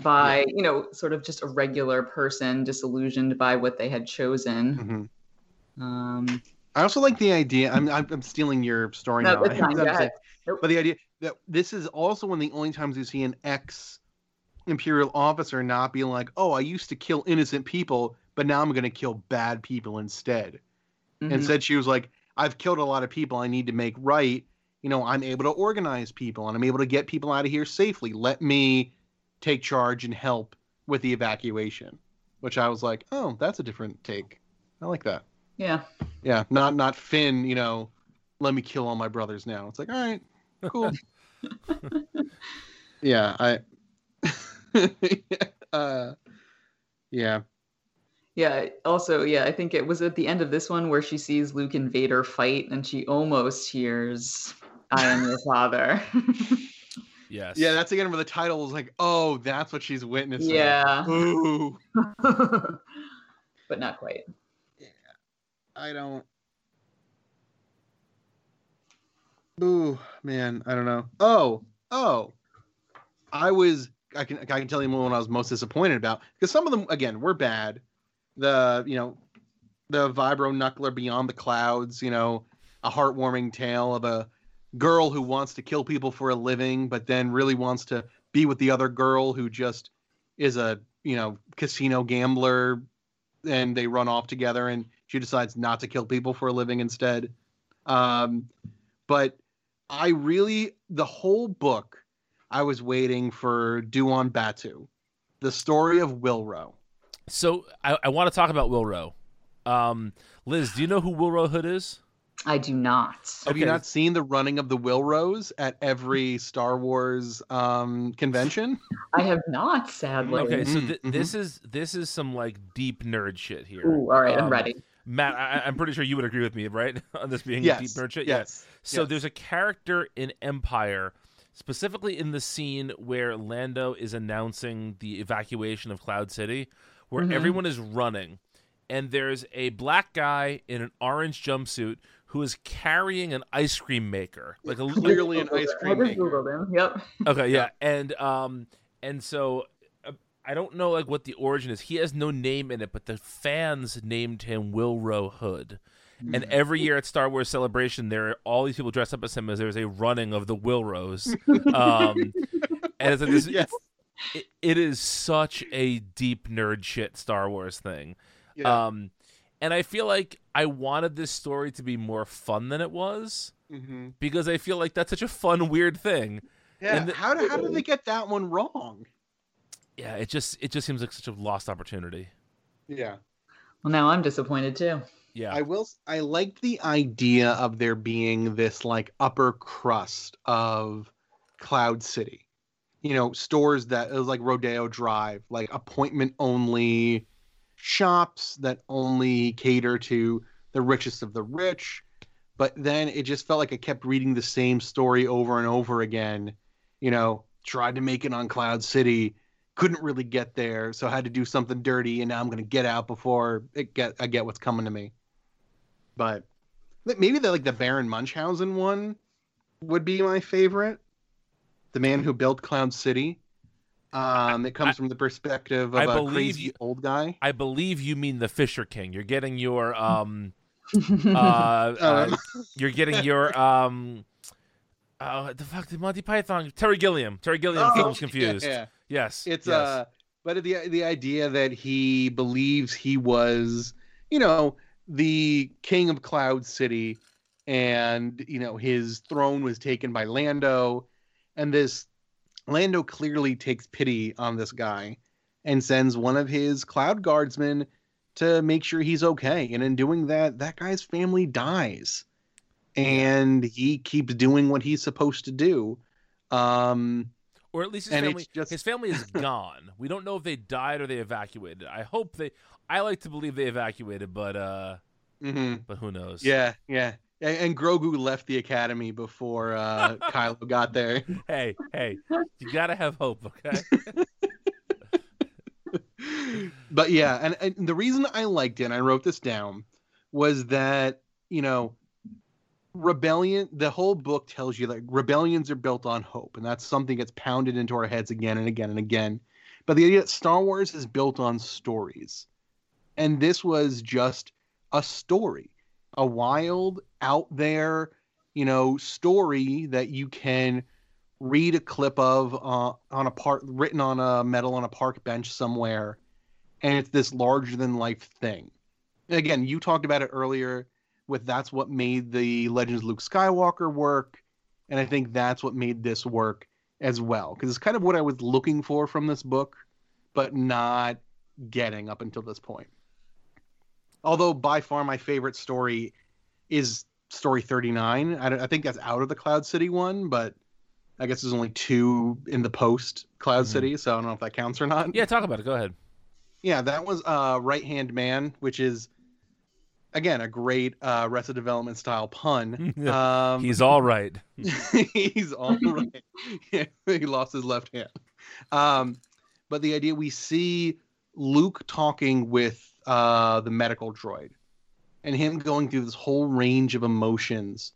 by, you know, sort of just a regular person, disillusioned by what they had chosen. Mhm. Um, I also like the idea. I'm I'm, stealing your story No, now. that's fine, go saying- Nope. But the idea that this is also one of the only times you see an ex Imperial officer not being like, "Oh, I used to kill innocent people, but now I'm going to kill bad people instead." mhm. said she was like, "I've killed a lot of people. I need to make right. You know, I'm able to organize people and I'm able to get people out of here safely. Let me take charge and help with the evacuation." Which I was like, "Oh, that's a different take. I like that." Yeah. Yeah, not not Finn, you know, let me kill all my brothers now. It's like, all right, cool. yeah, I uh yeah. Yeah. Also, yeah, I think it was at the end of this one where she sees Luke and Vader fight and she almost hears, I am your father. Yes. Yeah, that's again where the title was like, oh, that's what she's witnessing. yeah. Ooh. but not quite. I don't Ooh, man, I don't know. Oh, oh. I was I can I can tell you one I was most disappointed about because some of them again were bad. The you know the Vibro Knuckler Beyond the Clouds, you know, a heartwarming tale of a girl who wants to kill people for a living, but then really wants to be with the other girl who just is a you know casino gambler, and they run off together, and she decides not to kill people for a living instead. Um, but I really the whole book, I was waiting for Due on Batuu, the story of Willrow. So I, I want to talk about Willrow. Um, Liz, do you know who Willrow Hood is? I do not. Have you not seen the running of the Willrows at every Star Wars um, convention? I have not, sadly. Okay, so Mhm, th- mhm. this is this is some like deep nerd shit here. Ooh, all right, I'm Um, ready. Matt, I, I'm pretty sure you would agree with me, right? On this being yes. deep nerd shit. Yes. So yes. there's a character in Empire, specifically in the scene where Lando is announcing the evacuation of Cloud City, where Mhm. everyone is running, and there's a black guy in an orange jumpsuit who is carrying an ice cream maker, like a Clearly an ice cream maker. Yep. Okay, yeah, and um, and so I don't know like what the origin is. He has no name in it, but the fans named him Willrow Hood. And every year at Star Wars Celebration, there are all these people dressed up as him as there's a running of the Willrows. Um, and it's like this, Yes. it, it is such a deep nerd shit Star Wars thing. Yeah. Um, and I feel like I wanted this story to be more fun than it was Mhm. because I feel like that's such a fun, weird thing. Yeah. and the- how, did, how did they get that one wrong? Yeah, it just it just seems like such a lost opportunity. Yeah. Well, now I'm disappointed too. Yeah. I will. I liked the idea of there being this like upper crust of Cloud City. You know, stores that it was like Rodeo Drive, like appointment only shops that only cater to the richest of the rich. But then it just felt like I kept reading the same story over and over again. You know, tried to make it on Cloud City, couldn't really get there, so I had to do something dirty, and now I'm gonna get out before it get I get what's coming to me. But maybe the like the Baron Munchausen one would be my favorite. The man who built Cloud City. Um, it comes I- from the perspective of I a crazy you- old guy. I believe you mean the Fisher King. You're getting your um uh, uh you're getting your um uh the fuck the Monty Python Terry Gilliam. Terry Gilliam Oh, films confused. Yeah, Yes. it's yes. uh, but the the idea that he believes he was, you know, the king of Cloud City, and you know his throne was taken by Lando, and this Lando clearly takes pity on this guy, and sends one of his Cloud Guardsmen to make sure he's okay. And in doing that, that guy's family dies, and he keeps doing what he's supposed to do. Um, or at least his and family just- his family is gone. We don't know if they died or they evacuated. I hope they I like to believe they evacuated, but uh mhm. but who knows. Yeah, yeah. And, and Grogu left the academy before uh, Kylo got there. Hey, hey. You gotta have hope, okay? but yeah, and, and the reason I liked it, and I wrote this down, was that you know, rebellion. The whole book tells you that rebellions are built on hope, and that's something that's pounded into our heads again and again and again. But the idea that Star Wars is built on stories, and this was just a story, a wild, out there, you know, story that you can read a clip of uh, on a part written on a metal on a park bench somewhere and it's this larger than life thing again you talked about it earlier with that's what made the legends luke skywalker work and i think that's what made this work as well because it's kind of what i was looking for from this book but not getting up until this point although by far my favorite story is story 39 i, don't- I think that's out of the cloud city one but I guess there's only two in the post Cloud Mhm. City, so I don't know if that counts or not. yeah, talk about it. Go ahead. Yeah, that was uh, Right Hand Man, which is again a great uh, Arrested Development style pun. Um, He's all right. he's all right. Yeah, he lost his left hand. Um, but the idea we see Luke talking with uh, the medical droid, and him going through this whole range of emotions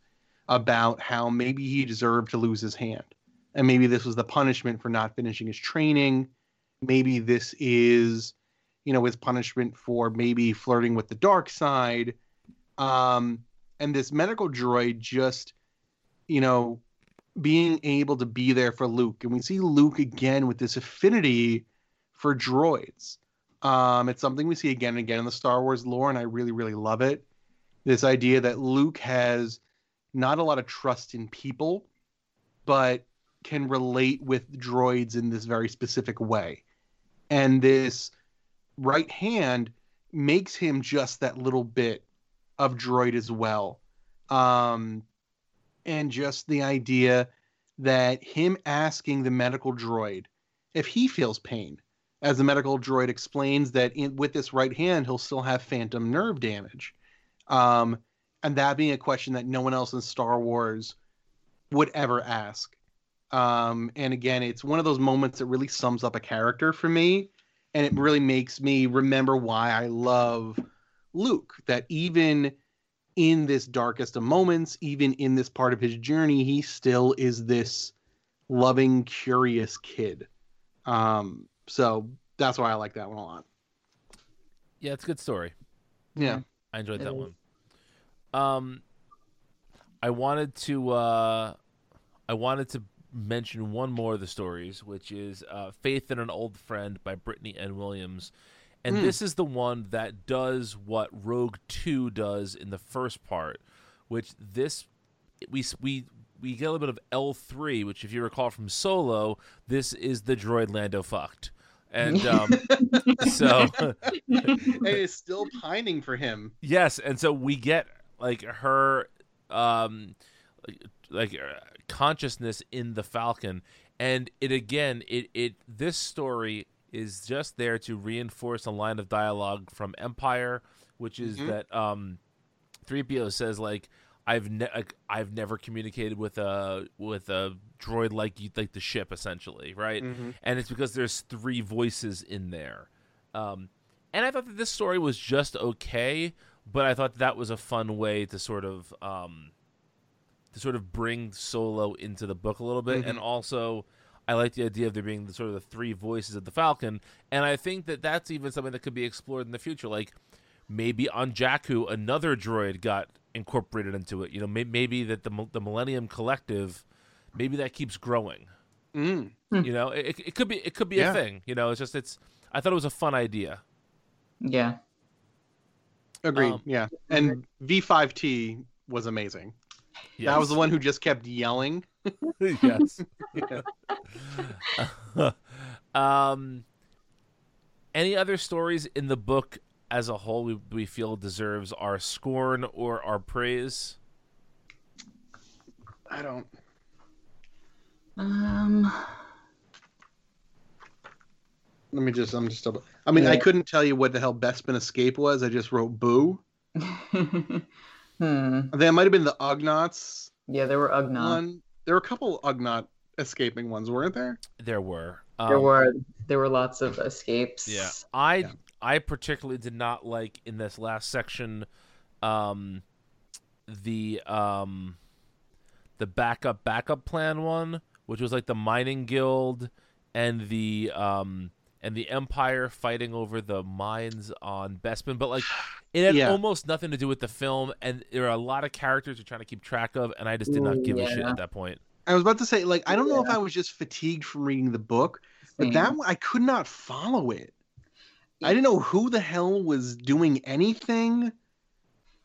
about how maybe he deserved to lose his hand, and maybe this was the punishment for not finishing his training. Maybe this is, you know, his punishment for maybe flirting with the dark side. Um, and this medical droid just, you know, being able to be there for Luke. And we see Luke again with this affinity for droids. Um, it's something we see again and again in the Star Wars lore, and I really, really love it. This idea that Luke has not a lot of trust in people, but can relate with droids in this very specific way. And this right hand makes him just that little bit of droid as well. Um, and just the idea that him asking the medical droid if he feels pain, as the medical droid explains that in, with this right hand he'll still have phantom nerve damage, um, and that being a question that no one else in Star Wars would ever ask. Um, and again, it's one of those moments that really sums up a character for me, and it really makes me remember why I love Luke. That even in this darkest of moments, even in this part of his journey, he still is this loving, curious kid. Um, so that's why I like that one a lot. Yeah, it's a good story. Yeah. I enjoyed It that is. one. Um, I wanted to uh, I wanted to mention one more of the stories, which is uh, "Faith in an Old Friend" by Brittany N. Williams, and Hmm. this is the one that does what Rogue Two does in the first part, which this we we we get a little bit of L three, which if you recall from Solo, this is the droid Lando fucked, and um, so. and is still pining for him. Yes, and so we get like her um like, uh, consciousness in the Falcon and it again it it this story is just there to reinforce a line of dialogue from Empire which is Mhm. that um 3PO says like I've ne- I've never communicated with a with a droid like you like the ship essentially, right? Mhm. And it's because there's three voices in there. Um and I thought that this story was just okay, but I thought that was a fun way to sort of um, to sort of bring Solo into the book a little bit, and also I like the idea of there being the sort of the three voices of the Falcon, and I think that that's even something that could be explored in the future, like maybe on Jakku another droid got incorporated into it. You know, may- maybe that the the Millennium Collective, maybe that keeps growing. Mm. You know, it, it could be it could be Yeah. a thing. You know, it's just it's. I thought it was a fun idea. Yeah. Agreed. Um, yeah. And V5T was amazing. That was the one who just kept yelling. yes. um, any other stories in the book as a whole we, we feel deserves our scorn or our praise? I don't. Um. Let me just. I'm just. Double, I mean, I couldn't tell you what the hell Bespin Escape was. I just wrote boo. hmm. I think it might have been the Ugnaughts Yeah, there were Ugnaught. one. There were a couple Ugnaught escaping ones, weren't there? There were. Um, There were there were lots of escapes. Yeah, I Yeah. I particularly did not like in this last section, um, the um, the backup backup plan one, which was like the mining guild and the um and the empire fighting over the mines on Bespin, but like it had Yeah. almost nothing to do with the film, and there are a lot of characters you're trying to keep track of, and I just did not Ooh, give a shit at that point. I was about to say, like, I don't know if I was just fatigued from reading the book, but that I could not follow it. I didn't know who the hell was doing anything.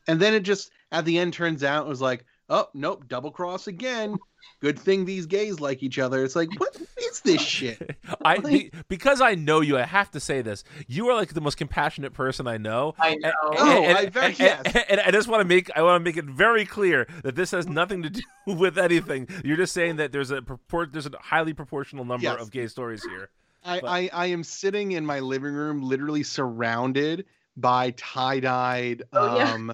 And then it just at the end turns out it was like, oh nope, double cross again. Good thing these gays like each other. It's like, what is this shit? I be, because I know you, I have to say this. You are like the most compassionate person I know. I know. Oh, I very- and, yes. and I just want to make I want to make it very clear that this has nothing to do with anything. You're just saying that there's a purport, there's a highly proportional number Yes. of gay stories here. I, I, I am sitting in my living room, literally surrounded by tie-dyed Oh, yeah. Um,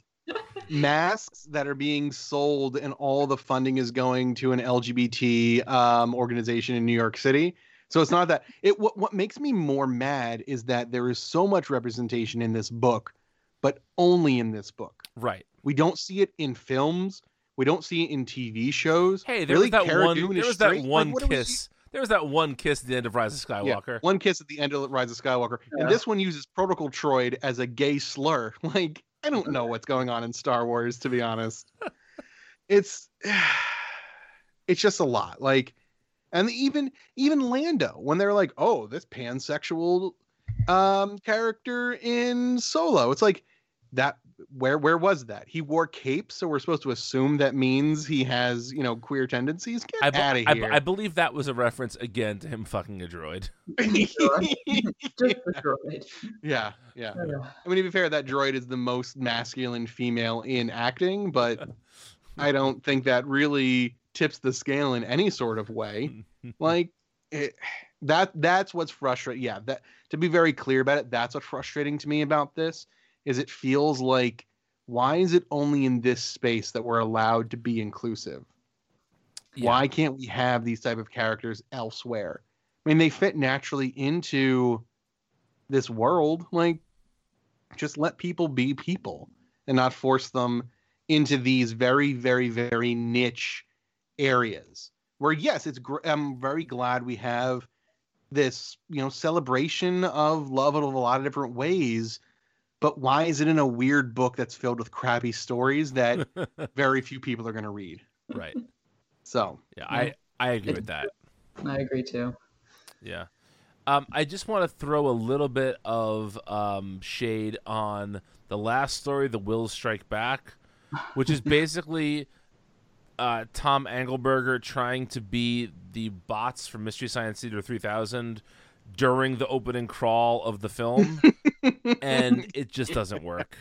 masks that are being sold, and all the funding is going to an LGBT um, organization in New York City. So it's not that it. What what makes me more mad is that there is so much representation in this book, but only in this book. Right. We don't see it in films. We don't see it in TV shows. Hey, there really, was that Cara one. Dune There is was that straight? Like, one what do we see- kiss. There was that one kiss at the end of Rise of Yeah, Skywalker. one kiss at the end of Rise of Skywalker, Yeah. and this one uses protocol droid as a gay slur. Like, I don't know what's going on in Star Wars, to be honest. it's it's just a lot. Like, and even even Lando, when they're like, "Oh, this pansexual um character in Solo," it's like that. Where where was that? He wore capes, so we're supposed to assume that means he has you know queer tendencies. I, Get be- out of here! I believe that was a reference again to him fucking a droid. Just the droid. yeah, yeah. Yeah. I mean, to be fair, that droid is the most masculine female in acting, but I don't think that really tips the scale in any sort of way. Like it, that that's what's frustrating. Yeah, that to be very clear about it, that's what's frustrating to me about this is it feels like why is it only in this space that we're allowed to be inclusive? Yeah. Why can't we have these type of characters elsewhere? I mean, they fit naturally into this world. Like, just let people be people and not force them into these very, very, very niche areas. Where yes, it's. Gr- I'm very glad we have this, you know, celebration of love in a lot of different ways. But why is it in a weird book that's filled with crappy stories that very few people are going to read? right. So Yeah, I I agree with that. I agree too. Yeah. Um, I just want to throw a little bit of um, shade on the last story, The Whills Strike Back, which is basically uh, Tom Angleberger trying to be the bots from Mystery Science Theater 3000 during the opening crawl of the film, and it just doesn't work.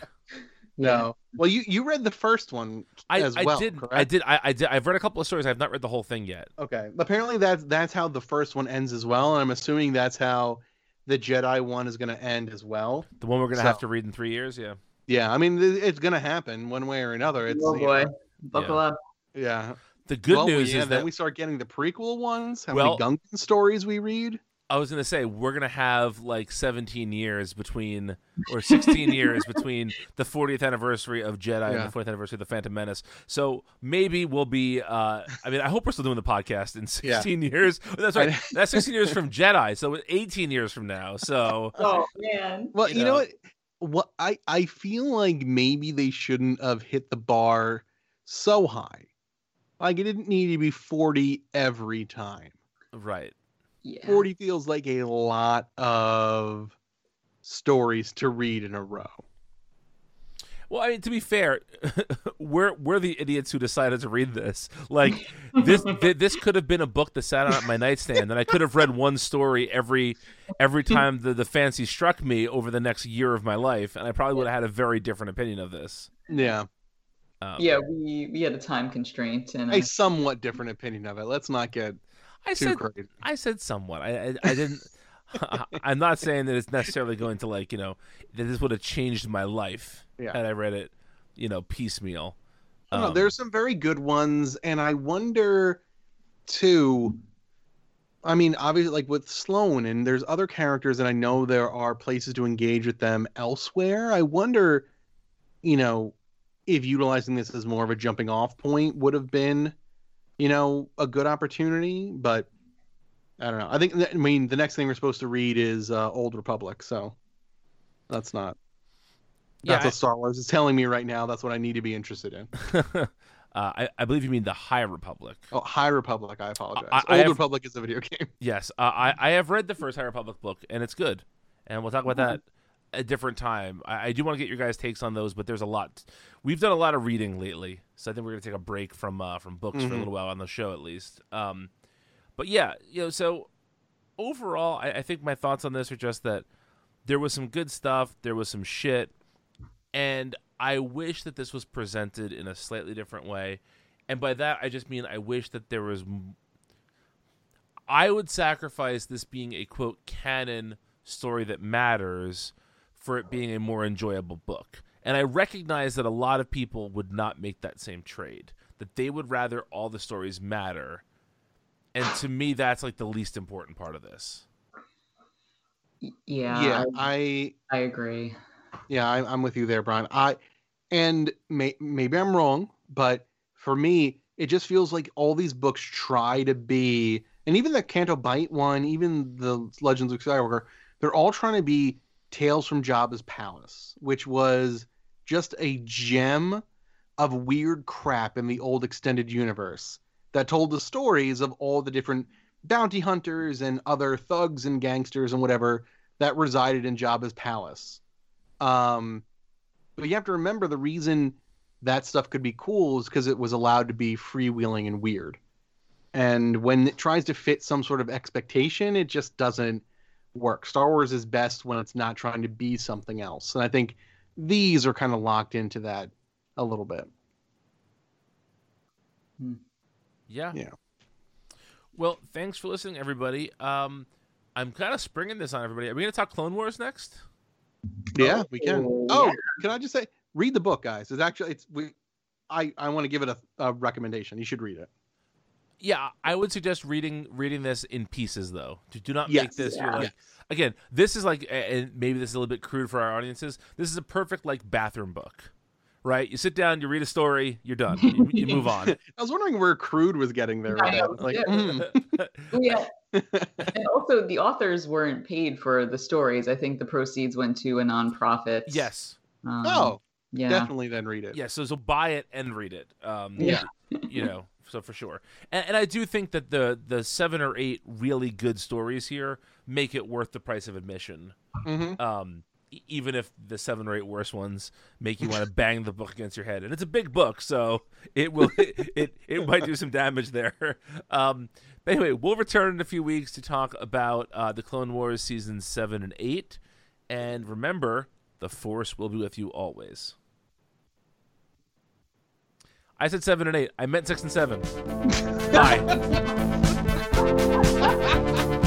no. Well, you you read the first one I, as I well. did. correct? I did. I, I did. I've read a couple of stories. I've not read the whole thing yet. Okay. Apparently that's that's how the first one ends as well, and I'm assuming that's how the Jedi one is going to end as well. The one we're gonna have to read in three years. Yeah. Yeah, I mean it's going to happen one way or another. It's oh you boy, know, buckle up. yeah. The good well, news yeah, is then that we start getting the prequel ones. How Well- many Gungan stories we read? I was gonna say we're gonna have like 17 years between, or 16 years between the 40th anniversary of Jedi Yeah. and the 40th anniversary of the Phantom Menace. So maybe we'll be. Uh, I mean, I hope we're still doing the podcast in 16 years. That's right. That's 16 years from Jedi. So 18 years from now. So Oh man. Well, you you, know, know. what? What I I feel like maybe they shouldn't have hit the bar so high. Like it didn't need to be 40 every time. right. Yeah. 40 feels like a lot of stories to read in a row. Well, I mean, to be fair, we're we're the idiots who decided to read this. Like this, th- this could have been a book that sat on my nightstand, and I could have read one story every every time the the fancy struck me over the next year of my life, and I probably would have had a very different opinion of this. Yeah. Um, Yeah, we we had a time constraint and A somewhat different opinion of it. Let's not get I said crazy. I said somewhat. I I, I didn't. I'm not saying that it's necessarily going to like you know that this would have changed my life Yeah. had I read it, you know, piecemeal. Um, there's some very good ones, and I wonder too. I mean, obviously, like with Sloane, and there's other characters, and I know there are places to engage with them elsewhere. I wonder, you know, if utilizing this as more of a jumping off point would have been, you know, a good opportunity. But I don't know. I think, I mean, the next thing we're supposed to read is uh, Old Republic, so that's not. Yeah, That's I- what Star Wars is telling me right now. That's what I need to be interested in. uh, I, I believe you mean the High Republic. Oh, High Republic. I apologize. I- I Old have- Republic is a video game. Yes, uh, I I have read the first High Republic book, and it's good. And we'll talk about that at a different time. I, I do want to get your guys' takes on those, but there's a lot. We've done a lot of reading lately, so I think we're gonna take a break from uh, from books for a Mhm. little while on the show at least. Um, but yeah, you know, so overall, I, I think my thoughts on this are just that there was some good stuff, there was some shit, and I wish that this was presented in a slightly different way. And by that, I just mean I wish that there was m- I would sacrifice this being a quote canon story that matters for it being a more enjoyable book. And I recognize that a lot of people would not make that same trade. That they would rather all the stories matter. And to me that's like the least important part of this. yeah, yeah, I, I I agree. yeah, I, I'm with you there, Brian. I and may, maybe I'm wrong, but for me, it just feels like all these books try to be, and even the Canto Bight one, even the Legends of Skywalker, they're all trying to be Tales from Jabba's Palace, which was just a gem of weird crap in the old extended universe that told the stories of all the different bounty hunters and other thugs and gangsters and whatever that resided in Jabba's palace. Um, but you have to remember the reason that stuff could be cool is because it was allowed to be freewheeling and weird. And when it tries to fit some sort of expectation, it just doesn't work. Star Wars is best when it's not trying to be something else. And I think these are kind of locked into that a little bit. Yeah. Yeah. Well, thanks for listening, everybody. Um, I'm kind of springing this on everybody. Are we going to talk Clone Wars next? Yeah, we can. Oh, Oh, yeah. can I just say, read the book, guys. It's actually it's we. I I want to give it a, a recommendation. You should read it. Yeah, I would suggest reading reading this in pieces, though. Do, do not make Yes. this your Yeah. like. Again, this is like, and maybe this is a little bit crude for our audiences. This is a perfect like bathroom book, right? You sit down, you read a story, you're done. You, you move on. I was wondering where Crude was getting there. I with know. Like, yeah. hmm. yeah. and also, the authors weren't paid for the stories. I think the proceeds went to a nonprofit. yes, Um, oh, yeah. definitely. Then read it. yeah. So so buy it and read it. Um, Yeah. you know, so for sure. And, and I do think that the the seven or eight really good stories here make it worth the price of admission. hmm um, even if the seven or eight worst ones make you want to bang the book against your head, and it's a big book, so it will it it, it might do some damage there. Um, but anyway, we'll return in a few weeks to talk about uh, the Clone Wars season seven and eight, and remember, the Force will be with you always. I said seven and eight. I meant six and seven. Bye.